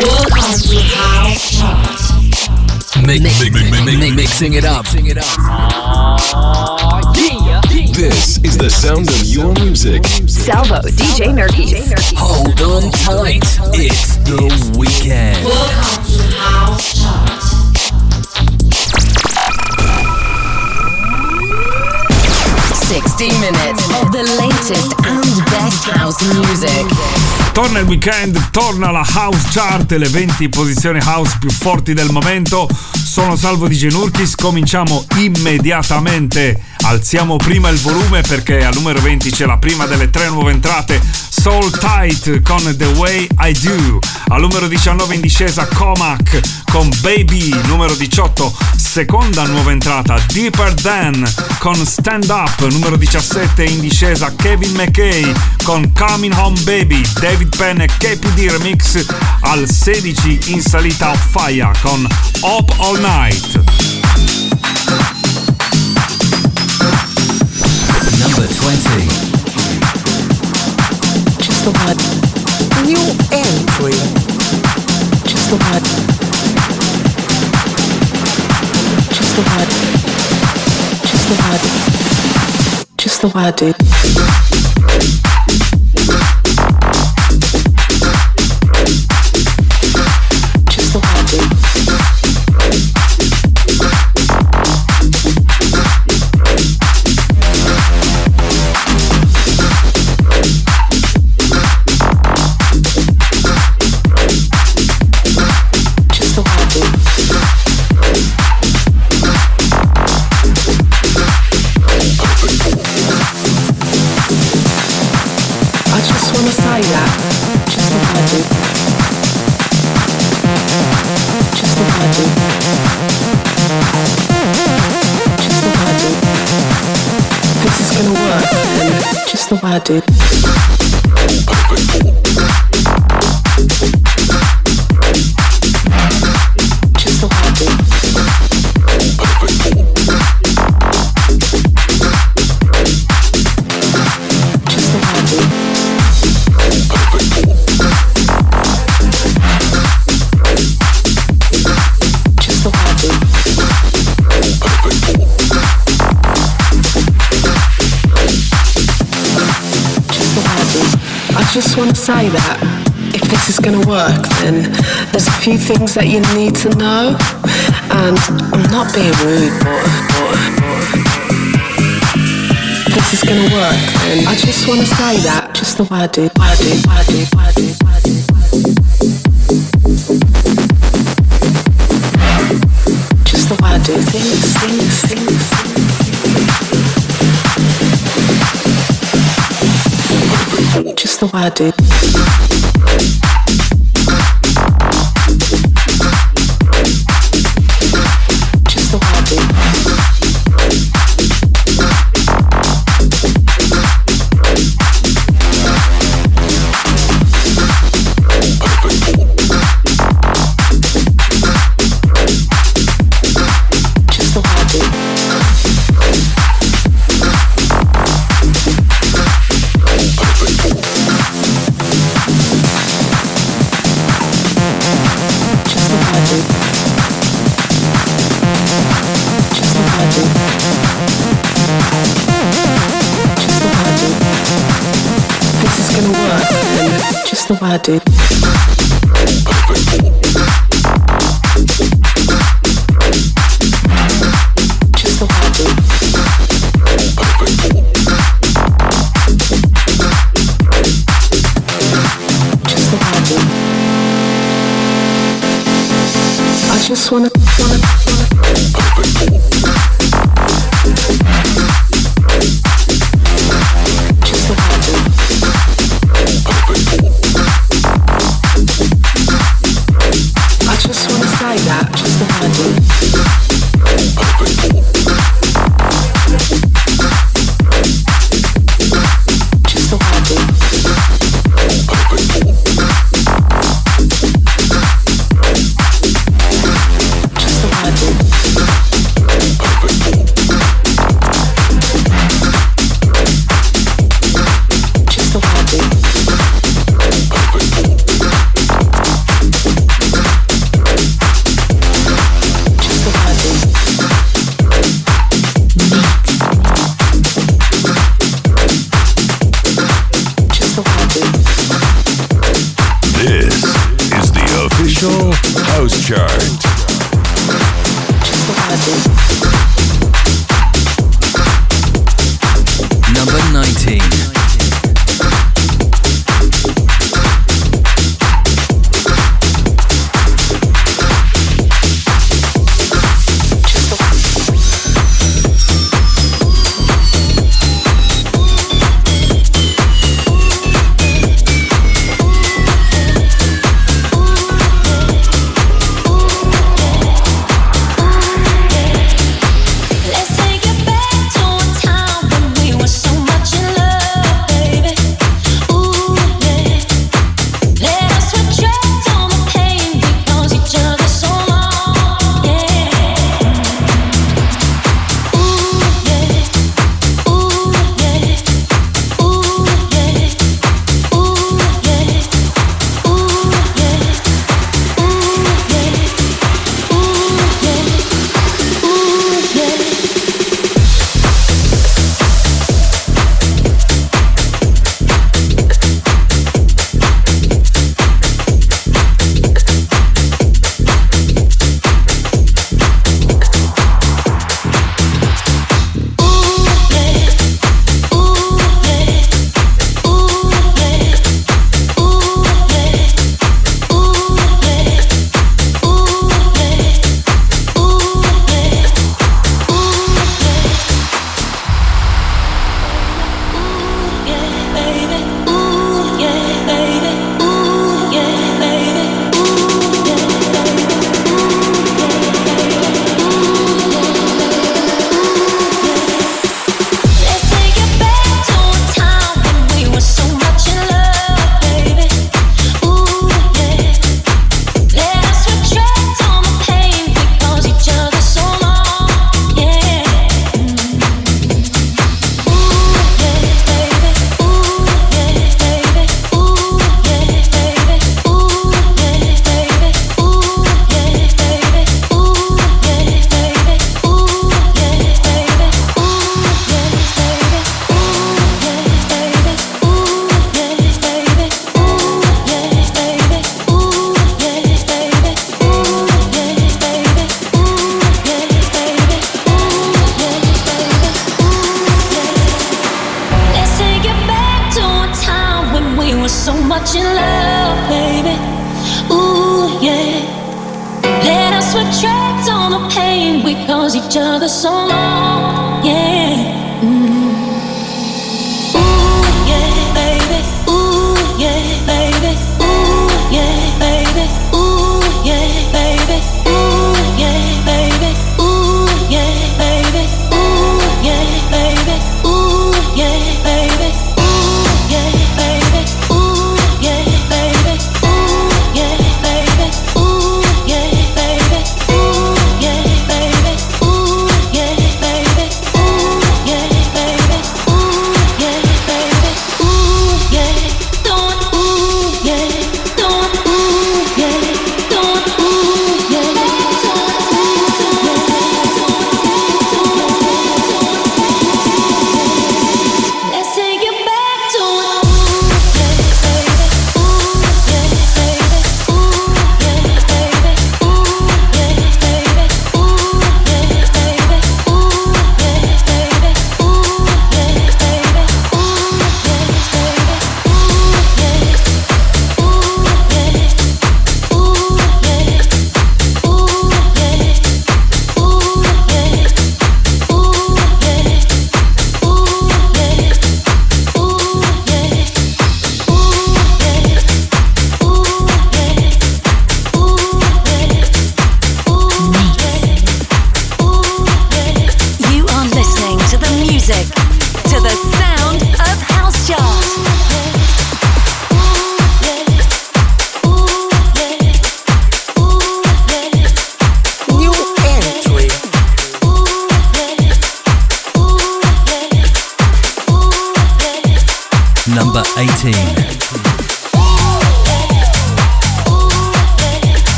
Mix, mix, mix, mix, mixing it up. Mixing it up. This is the sound of your music. Salvo, DJ Nerkis. Hold on tight. It's the weekend. Welcome to House Chart. 60 minutes of the latest and best house music. Torna il weekend, torna la house chart, le 20 posizioni house più forti del momento. Sono Salvo di Genurkis, cominciamo immediatamente. Alziamo prima il volume perché al numero 20 c'è la prima delle tre nuove entrate, Soul Tight con The Way I Do. Al numero 19 in discesa Comac con Baby. Numero 18, seconda nuova entrata, Deeper Than con Stand Up. Numero 17 in discesa Kevin McKay con Coming Home Baby. David Penn e KPD Remix. Al 16 in salita Fire con Up All Night. Number 20. Just the one. New entry. Just the one. Just the one. Just the one. Just the one, dude. Just want to say that if this is going to work, then there's a few things that you need to know. And I'm not being rude, but, but, but this is going to work, then I just want to say that. Just the way I do, I do, I do, I I do. Just the way I do things, things, things. The way I do. I did.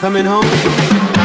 Coming home.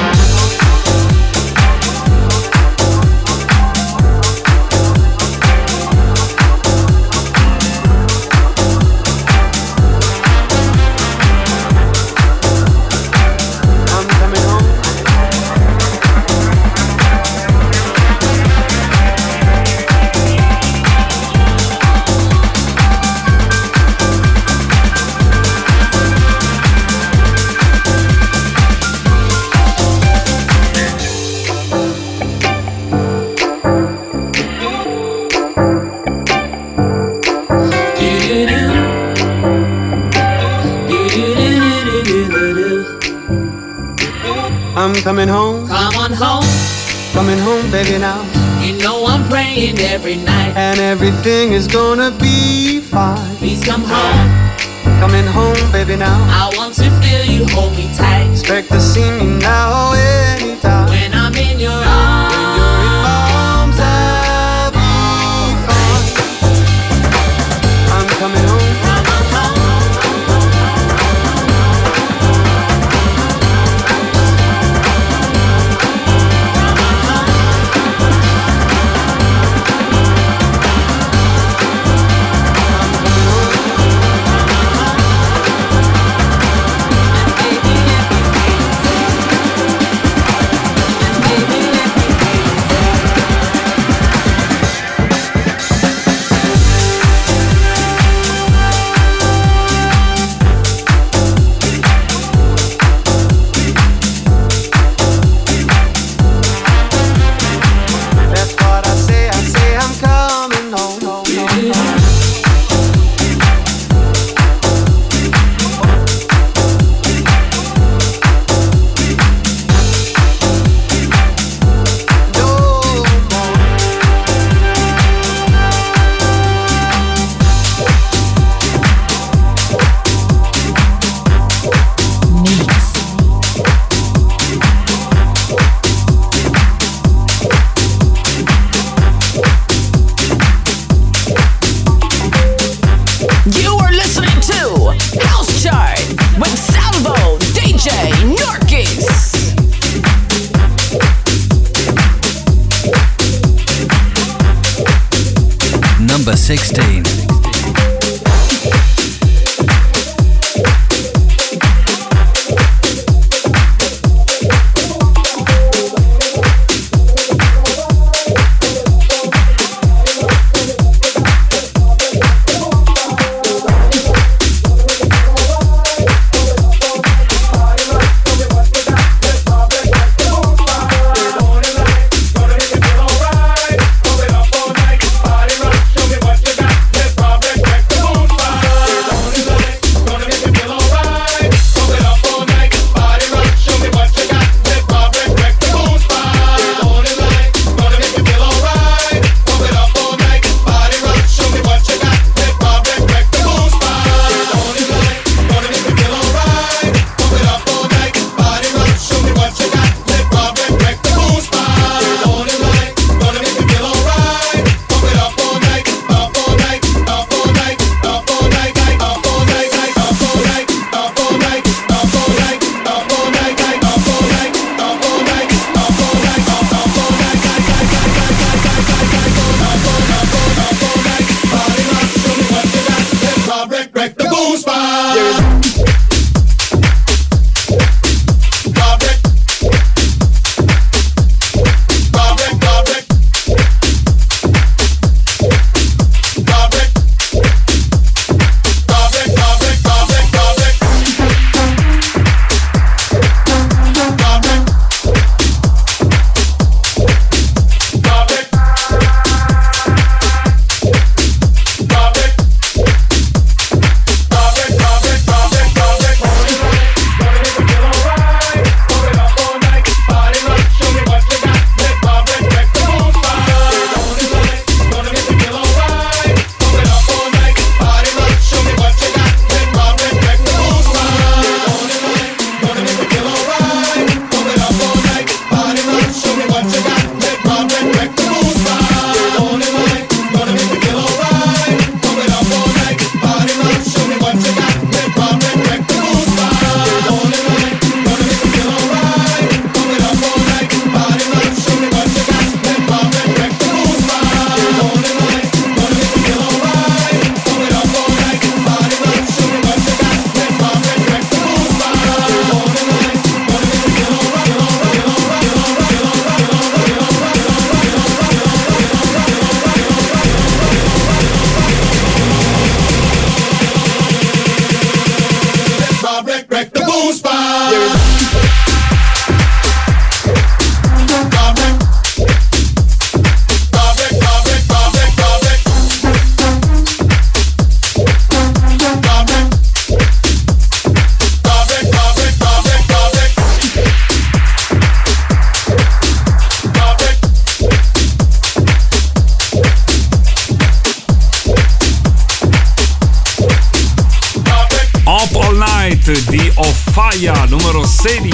Baby, now. You know I'm praying every night. And everything is gonna be fine. Please come home. Coming home, baby, now. I want to feel you hold me tight. Expect to see me now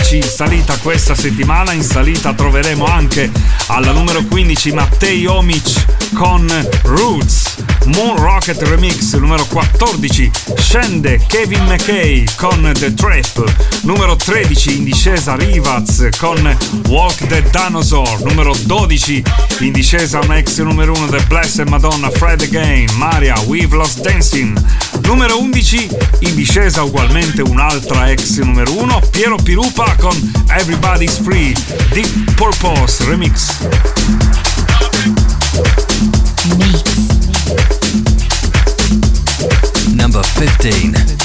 10 in salita questa settimana, in salita troveremo anche alla numero 15 Mattei Omic con Roots, Moon Rocket Remix, numero 14 scende Kevin McKay con The Trap, numero 13 in discesa Rivaz con Walk the Dinosaur, numero 12 in discesa Max numero 1 The Blessed Madonna Fred Again, Maria We've Lost Dancing, Numero 11, in discesa ugualmente un'altra ex numero 1, Piero Pirupa con Everybody's Free, Deep Purpose Remix. Mix. Number 15.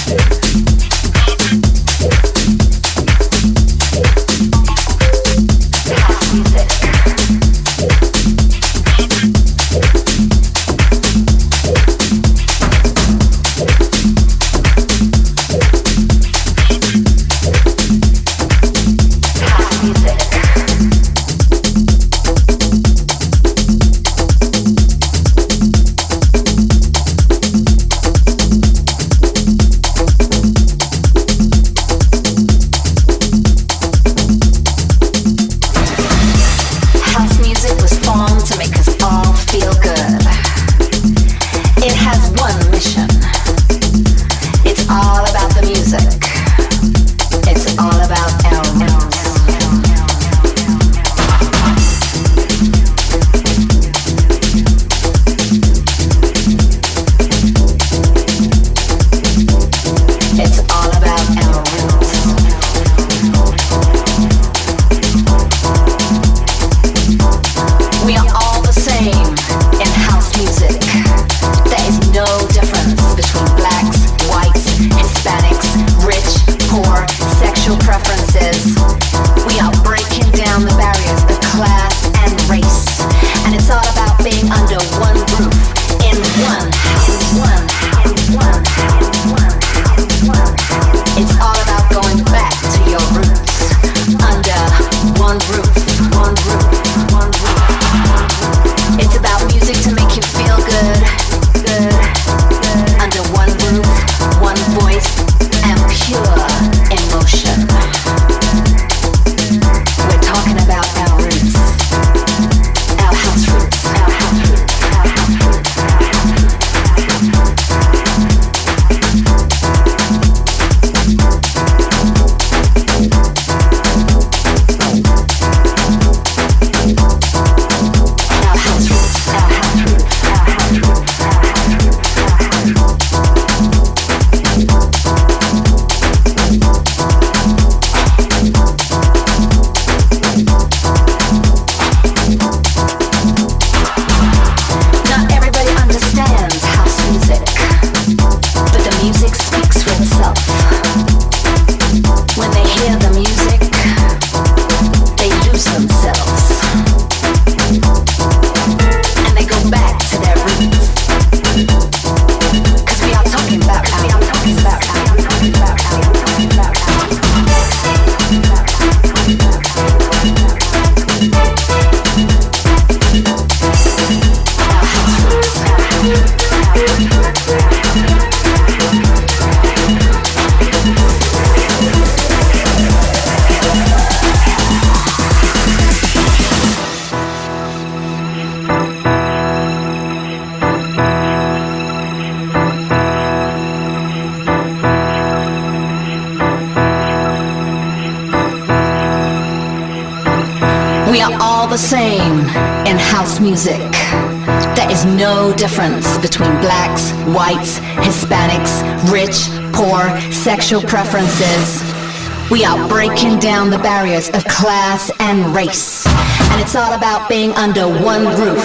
barriers of class and race. And it's all about being under one roof.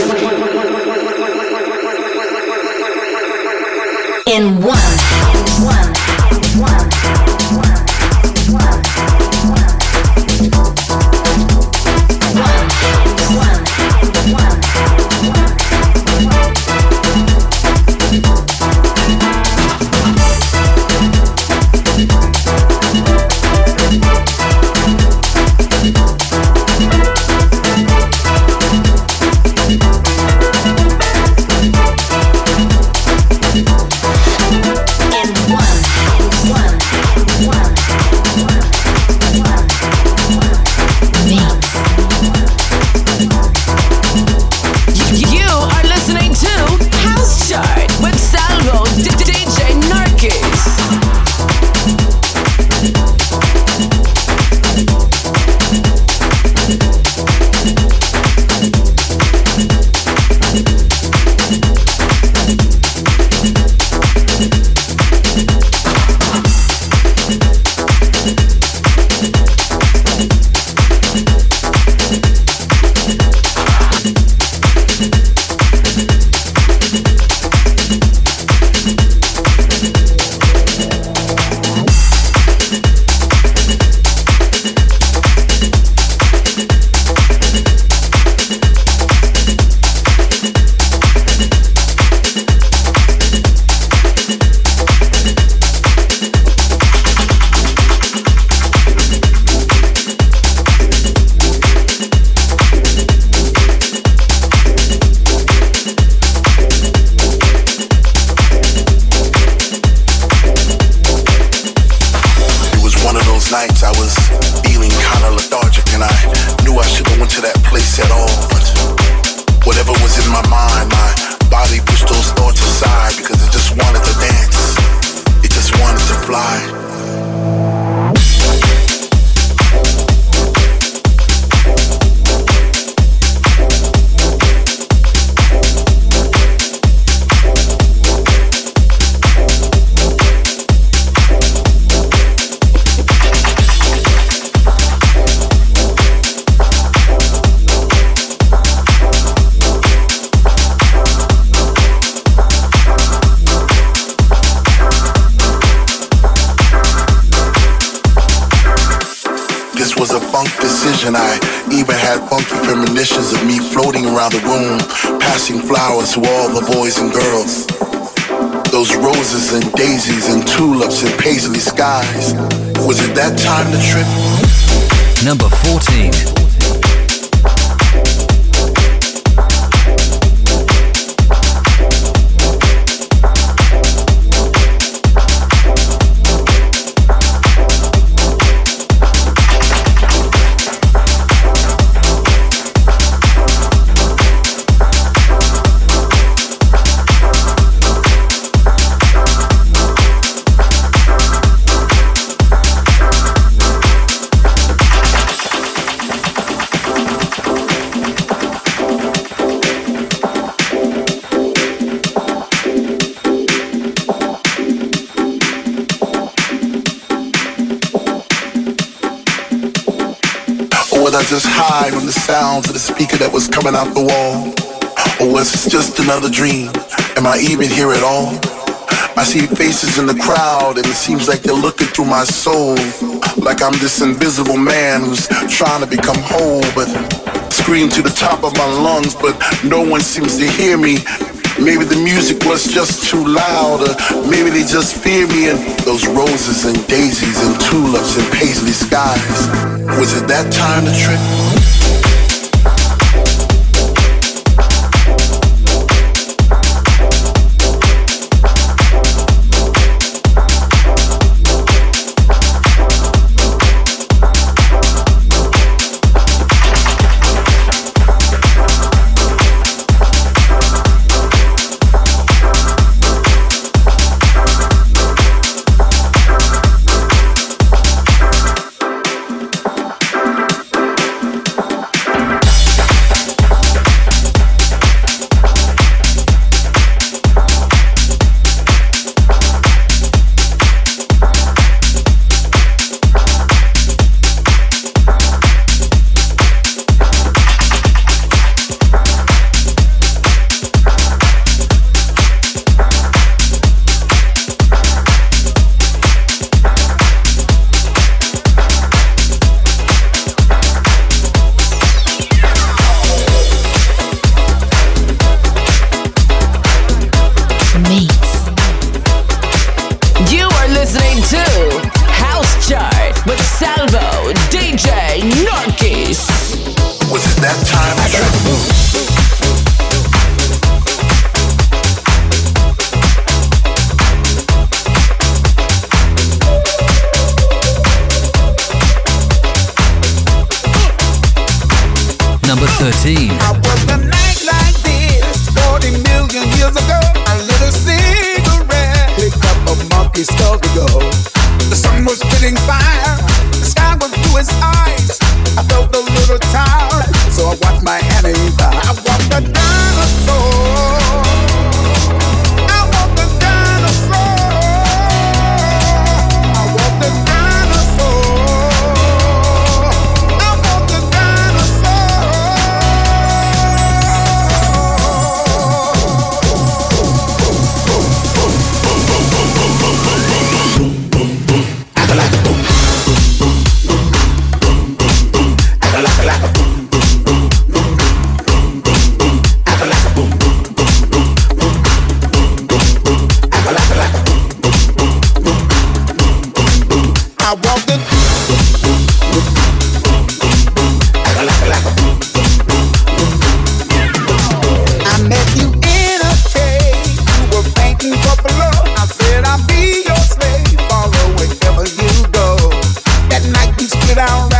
In one. Coming out the wall? Oh, or was this just another dream? Am I even here at all? I see faces in the crowd and it seems like they're looking through my soul. Like I'm this invisible man who's trying to become whole, but scream to the top of my lungs, but no one seems to hear me. Maybe the music was just too loud, or maybe they just fear me and those roses and daisies and tulips and paisley skies. Was it that time to trip?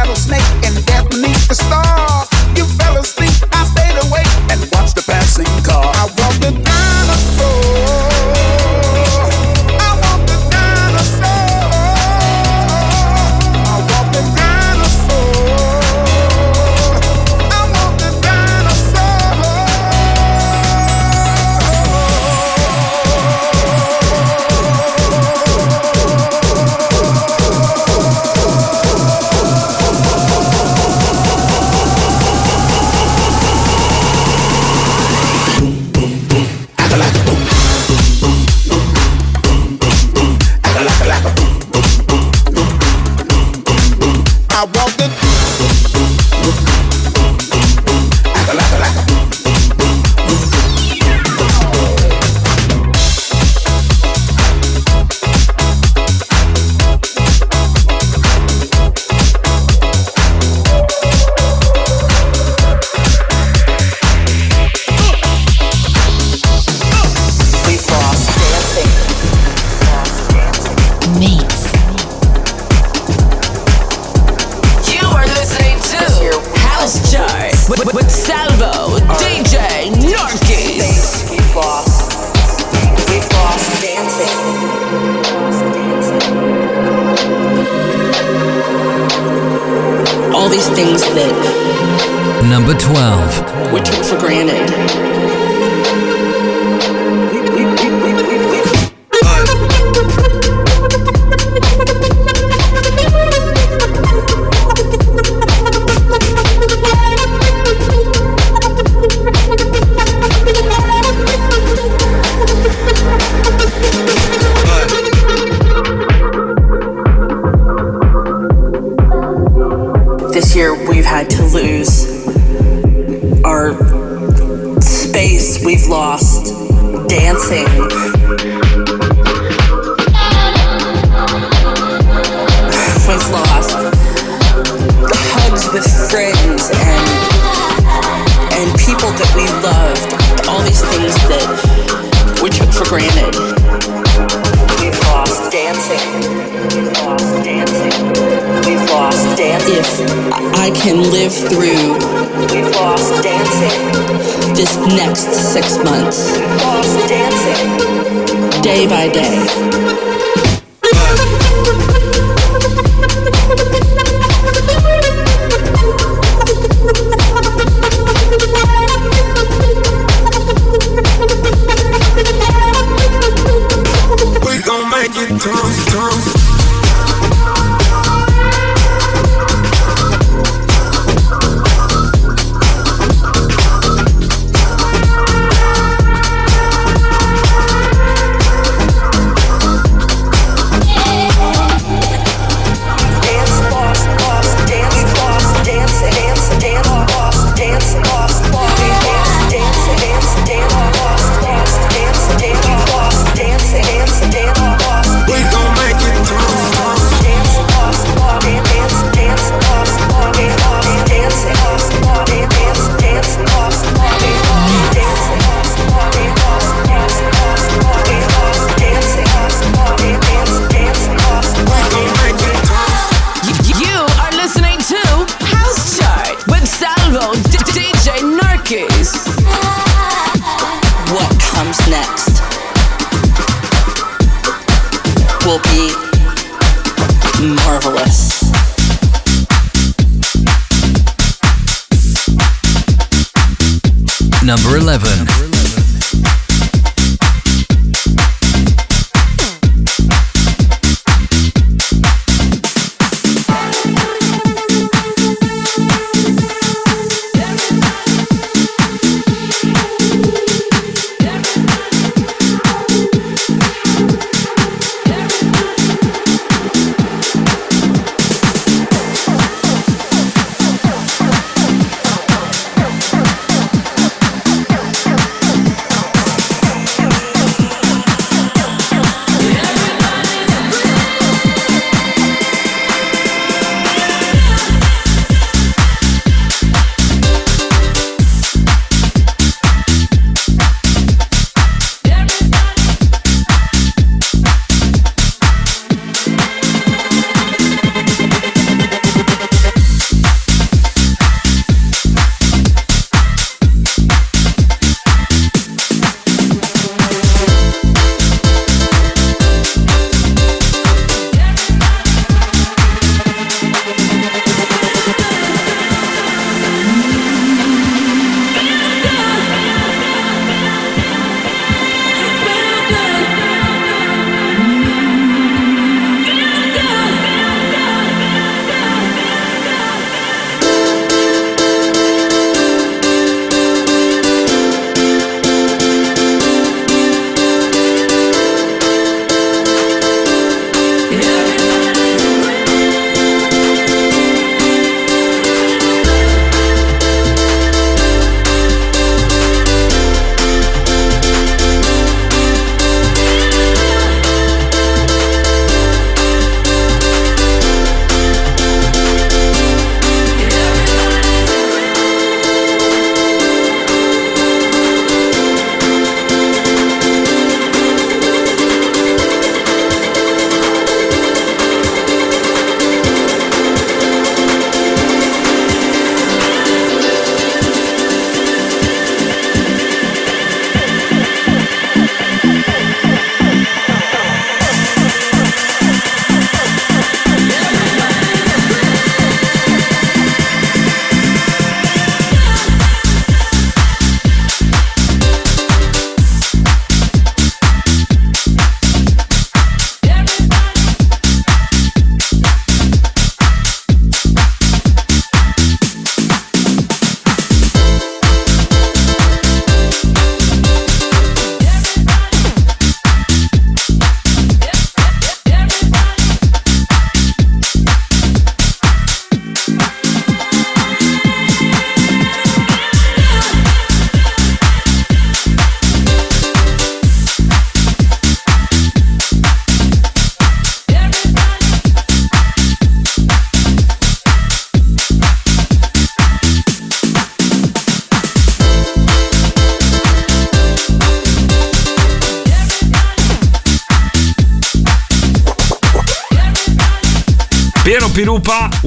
rattlesnake and death beneath the stars.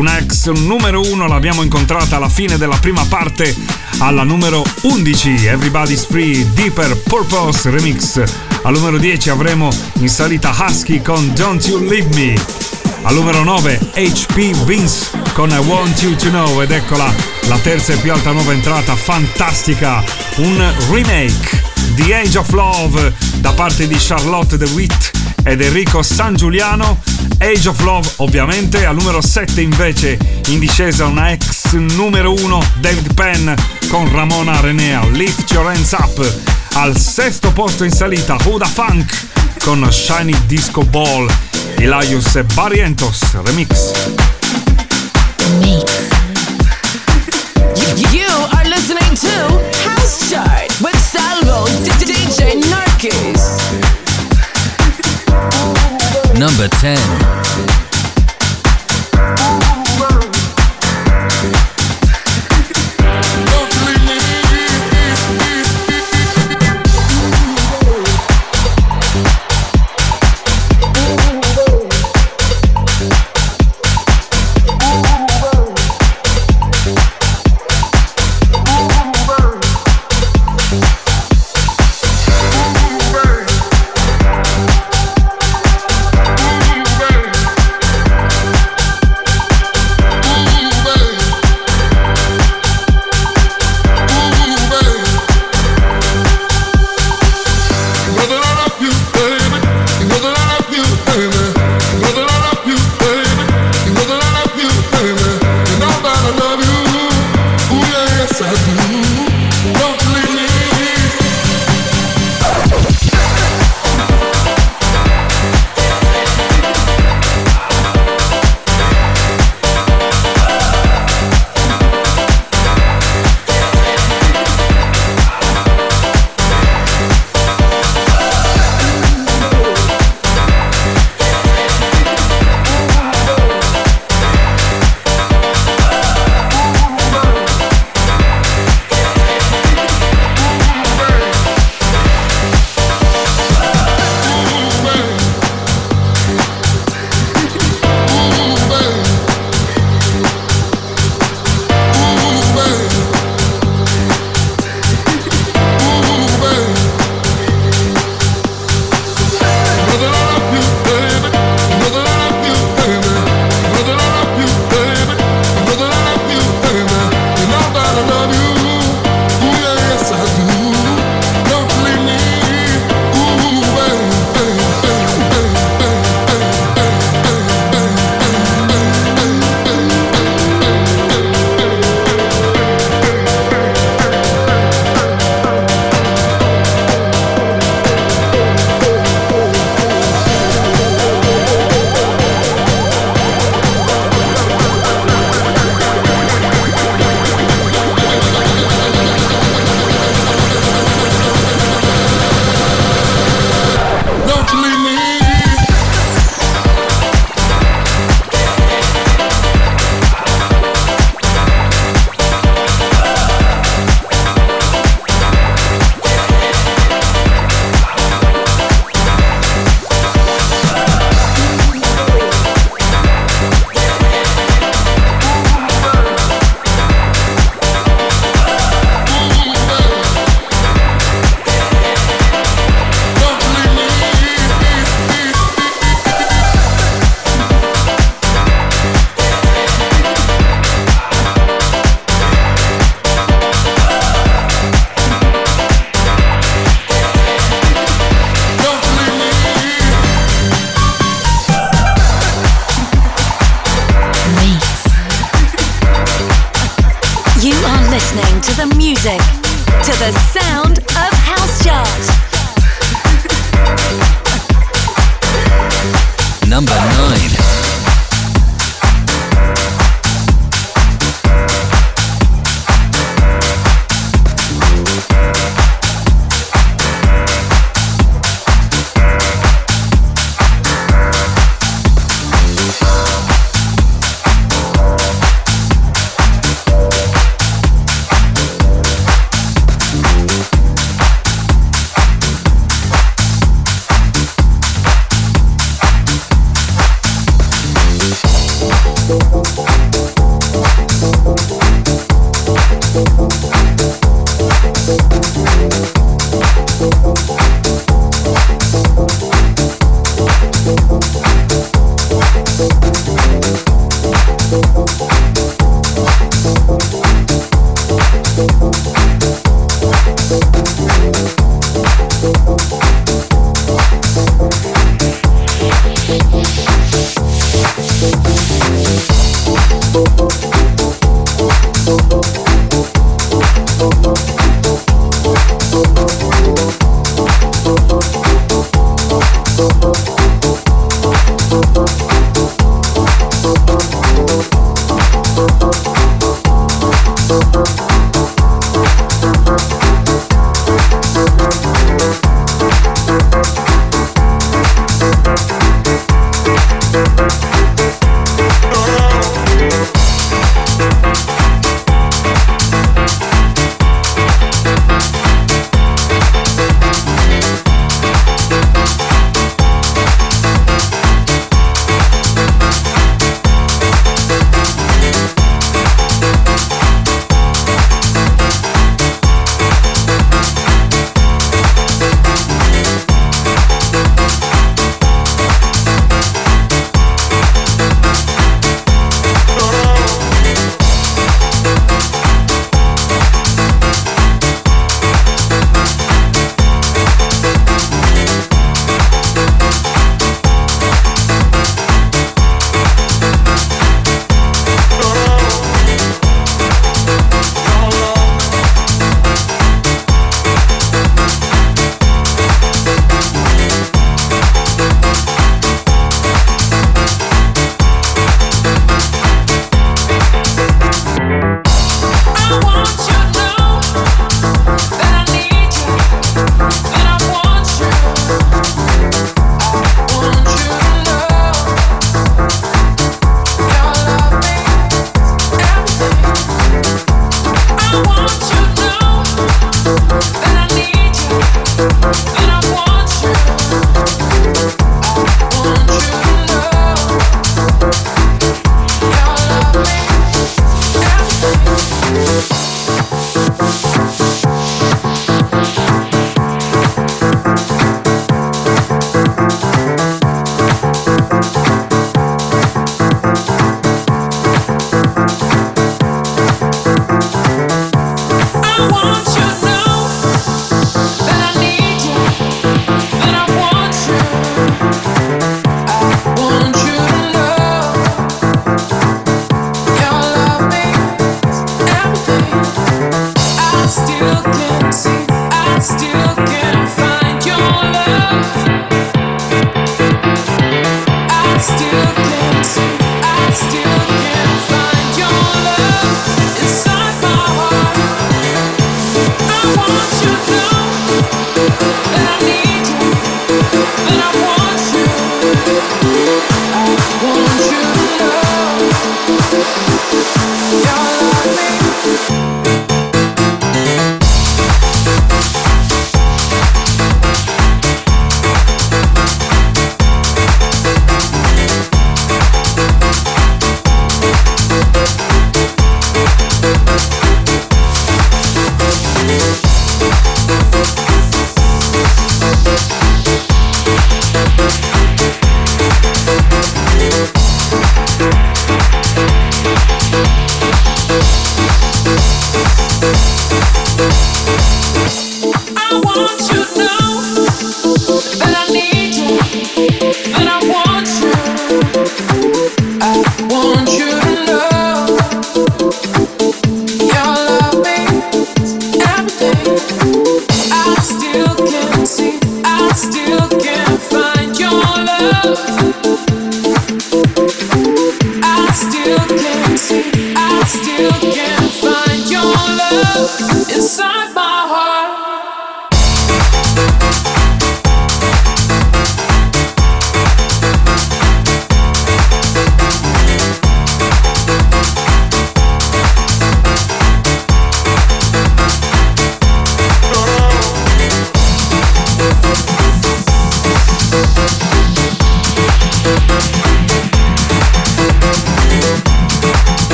Una ex numero 1, l'abbiamo incontrata alla fine della prima parte alla numero 11, Everybody's Free, Deeper Purpose Remix. Al numero 10 avremo in salita Husky con Don't You Leave Me. Al numero 9 HP Vince con I Want You To Know ed eccola la terza e più alta nuova entrata fantastica, un remake The Age of Love da parte di Charlotte DeWitt ed Enrico San Giuliano. Age of Love ovviamente, al numero 7 invece in discesa una ex numero 1 David Penn con Ramona Renea, Lift Your Hands Up. Al sesto posto in salita Huda Funk con Shiny Disco Ball, Elias e Barrientos Remix. Mix. You are listening to House Chart with Salvo DJ Narkis. Number 10.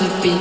philosophy.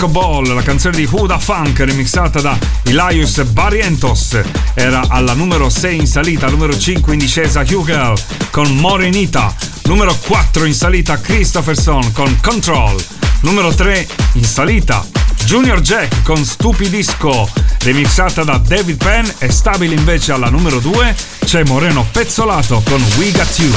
Disco Ball, la canzone di Huda Funk remixata da Elias Barrientos, era alla numero 6 in salita, numero 5 in discesa Hugel con Morenita, numero 4 in salita Christopherson con Control, numero 3 in salita Junior Jack con Stupidisco, remixata da David Penn. E stabile invece alla numero 2 c'è Moreno Pezzolato con We Got. You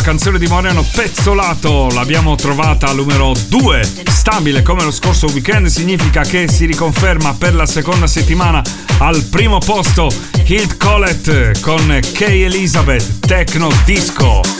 la canzone di Moreno Pezzolato, l'abbiamo trovata al numero 2, stabile come lo scorso weekend, significa che si riconferma per la seconda settimana al primo posto Hilt Collett con Kay Elizabeth, Techno Disco.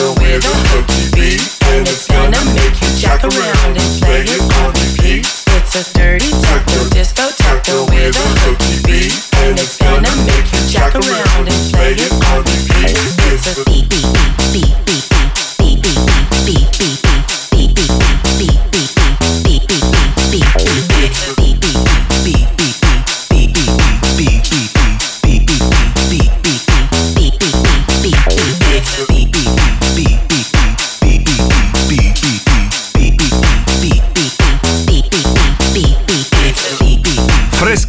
with a hooky beat. And it's gonna make you jack around and play it on repeat. It's a dirty techno disco with a hooky beat. And it's gonna make you jack around and play it on repeat. It's a beat,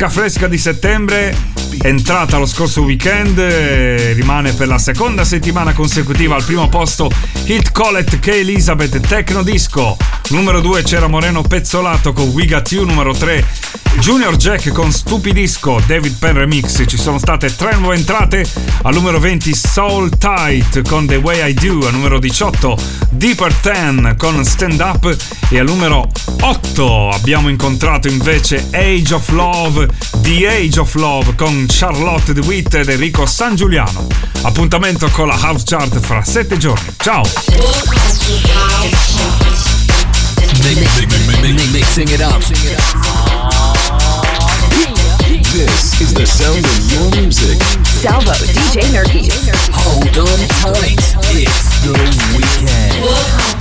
Fresca fresca di settembre, entrata lo scorso weekend, eh, rimane per la seconda settimana consecutiva al primo posto Hit Collet K. Elizabeth Tecno Disco. Numero 2 c'era Moreno Pezzolato con We Got You, numero 3 Junior Jack con Stupidisco, David Penn Remix. Ci sono state tre nuove entrate. Al numero 20 Soul Tight con The Way I Do. Al numero 18 Deeper 10 con Stand Up. E al numero 8 abbiamo incontrato invece Age of Love, The Age of Love con Charlotte DeWitt ed Enrico San Giuliano. Appuntamento con la House Chart fra 7 giorni. Ciao! Mixing it up. This is the sound of your music. Salvo, DJ Nerkis. Hold on tight. It's the weekend.